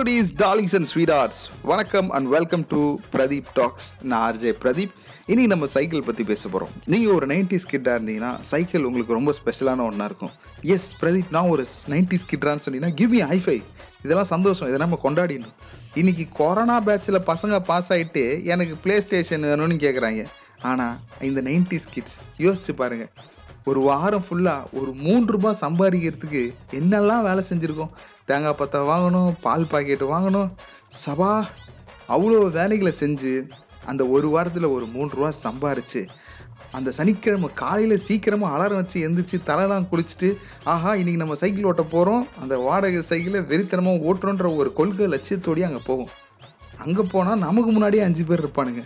Cuties darlings and sweet hearts வணக்கம் and welcome to Pradeep talks நான் RJ Pradeep இனி நம்ம சைக்கிள் பற்றி பேச போகிறோம் நீங்கள் ஒரு நைன்டிஸ் கிட்டாக இருந்தீங்கன்னா சைக்கிள் உங்களுக்கு ரொம்ப ஸ்பெஷலான ஒன்றா இருக்கும். எஸ் பிரதீப் நான் ஒரு நைன்டிஸ் கிட்டான்னு சொன்னீங்கன்னா கிவ் மீ ஹைஃபை இதெல்லாம் சந்தோஷம். இதை நம்ம கொண்டாடிடணும். இன்றைக்கி கொரோனா பேட்சில் பசங்க பாஸ் ஆகிட்டு எனக்கு ப்ளே ஸ்டேஷன் வேணும்னு கேட்குறாங்க ஆனால் இந்த நைன்டிஸ் கிட்ஸ் யோசிச்சு பாருங்கள் ஒரு வாரம் ஃபுல்லாக ஒரு மூன்று ரூபாய் சம்பாதிக்கிறதுக்கு என்னெல்லாம் வேலை செஞ்சுருக்கோம்? தேங்காய் பத்தை வாங்கணும் பால் பாக்கெட்டு வாங்கணும். சபா அவ்வளோ வேலைகளை செஞ்சு அந்த ஒரு வாரத்தில் ஒரு மூன்று ரூபா சம்பாரிச்சு அந்த சனிக்கிழமை காலையில் சீக்கிரமாக அலாரம் வச்சு எந்திரிச்சு தலைலாம் குளிச்சுட்டு ஆஹா இன்றைக்கி நம்ம சைக்கிள் ஓட்ட போகிறோம் அந்த வாடகை சைக்கிளை வெறித்தனமாக ஓட்டுறோன்ற ஒரு கொள்கை லட்சியத்தோடய அங்கே போவோம் அங்கே போனால் நமக்கு முன்னாடியே அஞ்சு பேர் இருப்பானுங்க.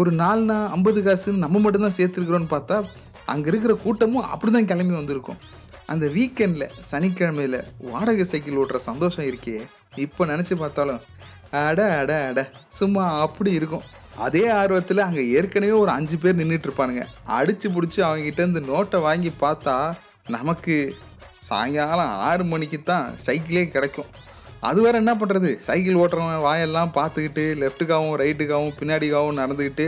ஒரு நாலுனா ஐம்பது காசுன்னு நம்ம மட்டும்தான் சேர்த்துருக்குறோன்னு பார்த்தா அங்கே இருக்கிற கூட்டமும் அப்படி தான் கிளம்பி வந்திருக்கும். அந்த வீக்கெண்டில் சனிக்கிழமையில் வாடகை சைக்கிள் ஓட்டுற சந்தோஷம் இருக்கே. இப்போ நினச்சி பார்த்தாலும் அட அட அட சும்மா அப்படி இருக்கும். அதே ஆர்வத்தில் அங்கே ஏற்கனவே ஒரு அஞ்சு பேர் நின்றுட்டு இருப்பானுங்க. அடித்து பிடிச்சி அவங்ககிட்ட இருந்து நோட்டை வாங்கி பார்த்தா நமக்கு சாயங்காலம் ஆறு மணிக்கு தான் சைக்கிளே கிடைக்கும். அது வேறு என்ன பண்ணுறது சைக்கிள் ஓட்டுறவன் வாயெல்லாம் பார்த்துக்கிட்டு லெஃப்ட்டுக்காகவும் ரைட்டுக்காகவும் பின்னாடிக்காகவும் நடந்துக்கிட்டு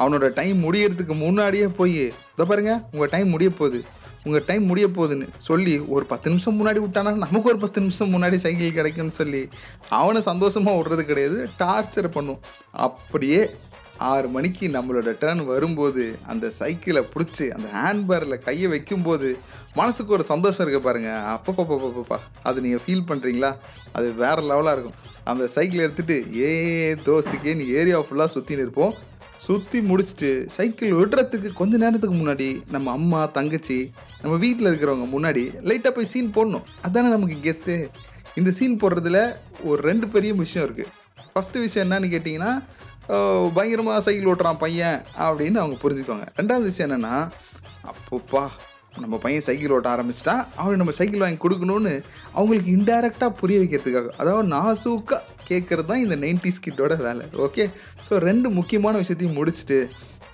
அவனோட டைம் முடியறதுக்கு முன்னாடியே போய் இதை பாருங்க உங்கள் டைம் முடிய போகுது. உங்கள் டைம் முடிய போகுதுன்னு சொல்லி ஒரு பத்து நிமிஷம் முன்னாடி விட்டானா நமக்கு ஒரு பத்து நிமிஷம் முன்னாடி சைக்கிள் கிடைக்கும்னு சொல்லி அவனை சந்தோஷமாக விடுறது கிடையாது டார்ச்சர் பண்ணும். அப்படியே ஆறு மணிக்கு நம்மளோட டேர்ன் வரும்போது அந்த சைக்கிளை பிடிச்சி அந்த ஹேண்ட்பேரில் கையை வைக்கும்போது மனசுக்கு ஒரு சந்தோஷம் இருக்க பாருங்கள் அப்பப்பப்பப்பப்பா அது நீங்கள் ஃபீல் பண்ணுறீங்களா அது வேறு லெவலாக இருக்கும். அந்த சைக்கிளை எடுத்துகிட்டு ஏ தோசிக்கேன்னு ஏரியா ஃபுல்லாக சுற்றின்னு இருப்போம். சுற்றி முடிச்சுட்டு சைக்கிள் விடுறதுக்கு கொஞ்ச நேரத்துக்கு முன்னாடி நம்ம அம்மா தங்கச்சி நம்ம வீட்டில் இருக்கிறவங்க முன்னாடி லைட்டாக போய் சீன் போடணும். அதானே நமக்கு கெத்து இந்த சீன் போடுறதுல ஒரு ரெண்டு பெரிய விஷயம் இருக்குது ஃபஸ்ட்டு விஷயம் என்னன்னு கேட்டிங்கன்னா பயங்கரமாக சைக்கிள் ஓட்டுறான் பையன் அப்படின்னு அவங்க புரிஞ்சுக்குவாங்க. ரெண்டாவது விஷயம் என்னென்னா அப்போப்பா நம்ம பையன் சைக்கிள் ஓட்ட ஆரம்பிச்சிட்டா அவனுக்கு நம்ம சைக்கிள் வாங்கி கொடுக்கணும்னு அவங்களுக்கு இன்டைரக்டாக புரிய வைக்கிறதுக்காக அதாவது நாசூக்காக கேட்குறது தான் இந்த நைன்டிஸ் கிட்டோட வேலை. ஓகே ஸோ ரெண்டு முக்கியமான விஷயத்தையும் முடிச்சுட்டு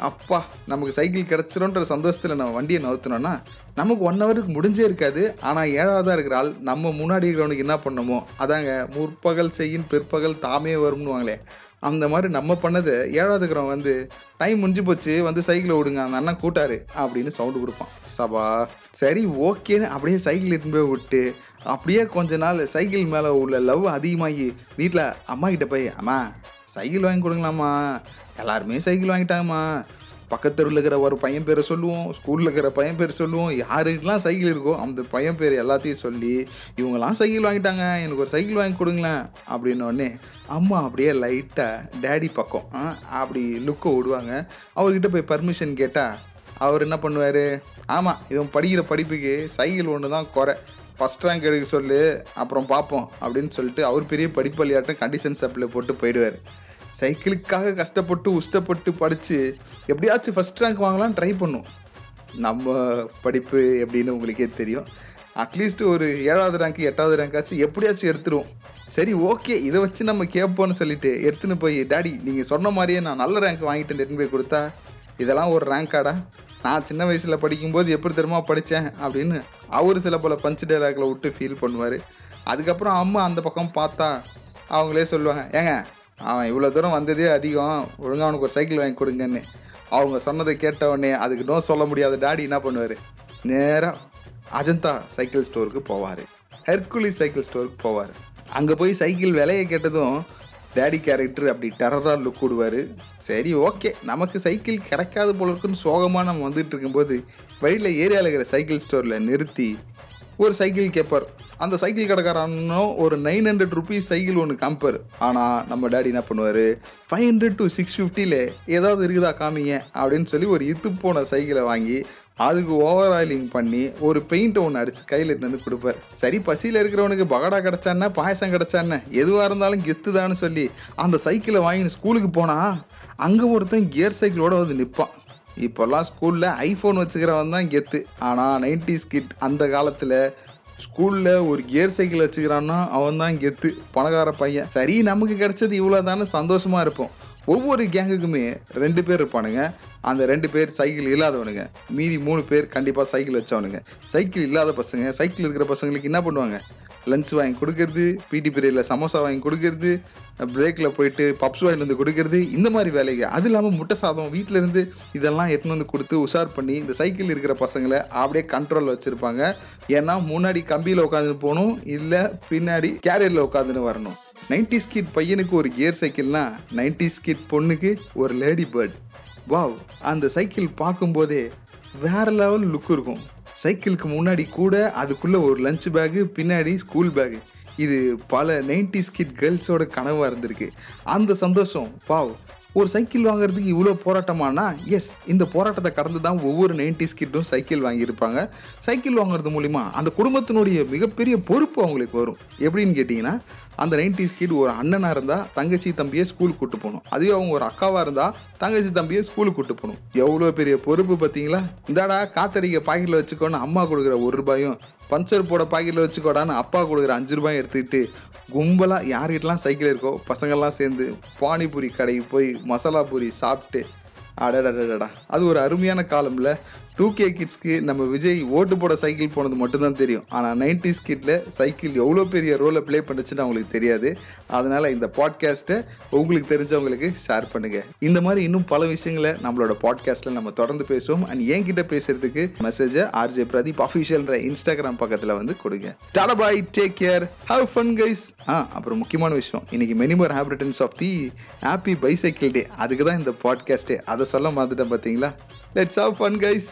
அப்பா நமக்கு சைக்கிள் கிடச்சிரோன்ற சந்தோஷத்தில் நம்ம வண்டியை நவுத்தினோன்னா நமக்கு ஒன் ஹவருக்கு முடிஞ்சே இருக்காது. ஆனால் ஏழாவதாக இருக்கிற ஆள் நம்ம முன்னாடி இருக்கிறவனுக்கு என்ன பண்ணணுமோ அதாங்க முற்பகல் செய்யின் பிற்பகல் தாமே வரும்னுவாங்களே அந்த மாதிரி நம்ம பண்ணது ஏழாவது வந்து டைம் முடிஞ்சு போச்சு வந்து சைக்கிளை விடுங்க அந்த அண்ணன் கூட்டாரு அப்படின்னு சவுண்டு கொடுப்பான். சபா சரி ஓகேன்னு அப்படியே சைக்கிள் எடுத்துன்னு போய் விட்டு அப்படியே கொஞ்ச நாள் சைக்கிள் மேலே உள்ள லவ் அதிகமாகி வீட்டில் அம்மா கிட்ட போய் அம்மா சைக்கிள் வாங்கி கொடுங்களாம்மா. எல்லாருமே சைக்கிள் வாங்கிட்டாங்கம்மா. பக்கத்துருவில் இருக்கிற ஒரு பையன் பேரை சொல்லுவோம் ஸ்கூலில் இருக்கிற பையன் பேர் சொல்லுவோம் யாருக்கெல்லாம் சைக்கிள் இருக்கோ அந்த பையன் பேர் எல்லாத்தையும் சொல்லி இவங்கெல்லாம் சைக்கிள் வாங்கிட்டாங்க எனக்கு ஒரு சைக்கிள் வாங்கி கொடுங்களேன் அப்படின்னோடனே அம்மா அப்படியே லைட்டாக டேடி பக்கம் அப்படி லுக்கை விடுவாங்க. அவர்கிட்ட போய் பர்மிஷன் கேட்டால் அவர் என்ன பண்ணுவார்? ஆமாம் இவன் படிக்கிற படிப்புக்கு சைக்கிள் ஒன்று தான் குறை. ஃபஸ்ட் ரேங்க் எடுக்க சொல்லு அப்புறம் பார்ப்போம் அப்படின்னு சொல்லிட்டு அவர் பெரிய படிப்பள்ளியாட்டம் கண்டிஷன் சப்ளை போட்டு போயிடுவார். சைக்கிளுக்காக கஷ்டப்பட்டு உஷ்டப்பட்டு படித்து எப்படியாச்சும் ஃபஸ்ட் ரேங்க் வாங்கலாம் ட்ரை பண்ணும். நம்ம படிப்பு எப்படின்னு உங்களுக்கே தெரியும். அட்லீஸ்ட் ஒரு ஏழாவது ரேங்க் எட்டாவது ரேங்காச்சும் எப்படியாச்சும் எடுத்துருவோம். சரி ஓகே இதை வச்சு நம்ம கேட்போன்னு சொல்லிட்டு எடுத்துன்னு போய் டாடி நீங்கள் சொன்ன மாதிரியே நான் நல்ல ரேங்க் வாங்கிட்டு எடுத்துன்னு போய் கொடுத்தா. இதெல்லாம் ஒரு ரேங்காடா நான் சின்ன வயசில் படிக்கும்போது எப்படி தெரியுமா படித்தேன் அப்படின்னு அவர் சில பல பஞ்சு டைலாக்ல விட்டு ஃபீல் பண்ணுவார். அதுக்கப்புறம் அம்மா அந்த பக்கம் பார்த்தா அவங்களே சொல்லுவாங்க ஏங்க அவன் இவ்வளோ தூரம் வந்ததே அதிகம். ஒழுங்காக அவனுக்கு ஒரு சைக்கிள் வாங்கி கொடுங்கன்னு. அவங்க சொன்னதை கேட்ட உடனே அதுக்கு நோ சொல்ல முடியாத டாடி என்ன பண்ணுவார்? நேராக அஜந்தா சைக்கிள் ஸ்டோருக்கு போவார். ஹெர்குலி சைக்கிள் ஸ்டோருக்கு போவார். அங்கே போய் சைக்கிள் விலையை கேட்டதும் டேடி கேரக்டர் அப்படி டெரராக லுக் விடுவார். சரி ஓகே நமக்கு சைக்கிள் கிடைக்காது போல இருக்குன்னு சோகமாக நம்ம வந்துட்டு இருக்கும்போது வழியில் ஏரியாவில் இருக்கிற சைக்கிள் ஸ்டோரில் நிறுத்தி ஒரு சைக்கிள் கேட்பார் அந்த சைக்கிள் கடைக்காரனும் ஒரு நைன் ஹண்ட்ரட் ருபீஸ் சைக்கிள் ஒன்று காமிப்பார். ஆனால் நம்ம டேடி என்ன பண்ணுவார்? ஃபைவ் ஹண்ட்ரட் டு சிக்ஸ் ஃபிஃப்டியில் ஏதாவது இருக்குதா காமிங்க அப்படின்னு சொல்லி ஒரு இத்து போன சைக்கிளை வாங்கி அதுக்கு ஓவர் ஆயிலிங் பண்ணி ஒரு பெயிண்ட் ஒன்று அடித்து கையில் வந்து கொடுப்பார். சரி பசியில் இருக்கிறவனுக்கு பகடா கிடச்சானே பாயசம் கிடச்சானே எதுவாக இருந்தாலும் கெத்துதான்னு சொல்லி அந்த சைக்கிளை வாங்கி ஸ்கூலுக்கு போனால் அங்கே ஒருத்தன் கியர் சைக்கிளோடு வந்து நிற்பான் இப்போல்லாம் ஸ்கூலில் ஐஃபோன் வச்சுக்கிறவன் தான் கெத்து. ஆனால் நைன்டிஸ் கிட் அந்த காலத்தில் ஸ்கூலில் ஒரு கியர் சைக்கிள் வச்சுக்கிறான்னா அவன் தான் கெத்து. பணக்கார பையன். சரி நமக்கு கிடைச்சது இவ்வளோ தானே சந்தோஷமாக இருப்போம். ஒவ்வொரு கேங்குக்குமே ரெண்டு பேர் இருப்பானுங்க. அந்த ரெண்டு பேர் சைக்கிள் இல்லாதவனுங்க. மீதி மூணு பேர் கண்டிப்பாக சைக்கிள் வச்சவனுங்க. சைக்கிள் இல்லாத பசங்க சைக்கிள் இருக்கிற பசங்களுக்கு என்ன பண்ணுவாங்க? லஞ்ச் வாங்கி கொடுக்கறது பிடி பீரியடில் சமோசா வாங்கி கொடுக்கறது பிரேக்கில் போயிட்டு பப்ஸ் வாங்கிட்டு வந்து கொடுக்கறது இந்த மாதிரி வேலைங்க அது இல்லாமல் முட்டை சாதம் வீட்டில் இருந்து இதெல்லாம் எடுத்துன்னு வந்து கொடுத்து உஷார் பண்ணி இந்த சைக்கிள் இருக்கிற பசங்களை அப்படியே கண்ட்ரோலில் வச்சுருப்பாங்க. ஏன்னா முன்னாடி கம்பியில் உட்காந்துட்டு போகணும் இல்லை பின்னாடி கேரியரில் உட்காந்துன்னு வரணும். நைன்டி ஸ்கிட் பையனுக்கு ஒரு கியர் சைக்கிள்னா நைன்டி ஸ்கிட் பொண்ணுக்கு ஒரு லேடி பேர்ட் வாவ் அந்த சைக்கிள் பார்க்கும்போதே வேற லெவல் லுக் இருக்கும். சைக்கிளுக்கு முன்னாடி கூட அதுக்குள்ளே ஒரு லஞ்ச் பேகு பின்னாடி ஸ்கூல் பேகு இது பல நைன்டிஸ் கிட் கேர்ள்ஸோட கனவாக இருந்திருக்கு. அந்த சந்தோஷம் பாவ் ஒரு சைக்கிள் வாங்குறதுக்கு இவ்வளோ போராட்டமானா? எஸ் இந்த போராட்டத்தை கடந்து தான் ஒவ்வொரு நைன்டிஸ் கிட்டும் சைக்கிள் வாங்கியிருப்பாங்க. சைக்கிள் வாங்குறது மூலிமா அந்த குடும்பத்தினுடைய மிகப்பெரிய பொறுப்பு அவங்களுக்கு வரும். எப்படின்னு கேட்டிங்கன்னா அந்த நைன்டிஸ் கிட் ஒரு அண்ணனாக இருந்தால் தங்கச்சி தம்பியை ஸ்கூலுக்கு கூட்டு போகணும். அதுவே அவங்க ஒரு அக்காவாக இருந்தால் தங்கச்சி தம்பியை ஸ்கூலுக்கு கூட்டு போகணும். எவ்வளோ பெரிய பொறுப்பு பார்த்தீங்களா? இந்தாடா காத்தடிக்க பாக்கெட்டில் வச்சுக்கோன்னு அம்மா கொடுக்குற ஒரு ரூபாயும் பஞ்சர் போட பாக்கெட்டில் வச்சுக்கோடான்னு அப்பா கொடுக்குற அஞ்சு ரூபாய் எடுத்துக்கிட்டு கும்பலாக யார்கிட்டலாம் சைக்கிள் இருக்கோ பசங்கள்லாம் சேர்ந்து பானிபூரி கடைக்கு போய் மசாலா பூரி சாப்பிட்டு அடடடடா அது ஒரு அருமையான காலம்ல. டூ கே கிட்ஸ்க்கு நம்ம விஜய் ஓட்டு போட சைக்கிள் போனது மட்டும்தான் தெரியும். ஆனால் நைன்டிஸ் கிட்டில் சைக்கிள் எவ்வளோ பெரிய ரோலை ப்ளே பண்ணுச்சுன்னு அவங்களுக்கு தெரியாது. அதனால் இந்த பாட்காஸ்ட்டை உங்களுக்கு தெரிஞ்சவங்களுக்கு ஷேர் பண்ணுங்கள் இந்த மாதிரி இன்னும் பல விஷயங்களை நம்மளோட பாட்காஸ்ட்டில் நம்ம தொடர்ந்து பேசுவோம். அண்ட் என்கிட்ட பேசுகிறதுக்கு மெசேஜை ஆர்ஜே பிரதீப் அஃபிஷியல்ன்ற இன்ஸ்டாகிராம் பக்கத்தில் வந்து கொடுங்க. Tata bye take care have fun guys ஆ அப்புறம் முக்கியமான விஷயம். இன்னைக்கு many more happy returns of the happy bicycle day அதுக்கு தான் இந்த பாட்காஸ்ட்டே அதை சொல்ல மாதிரிட்டேன் பார்த்தீங்களா லெட்ஸ் ஹவ் ஃபன் கைஸ்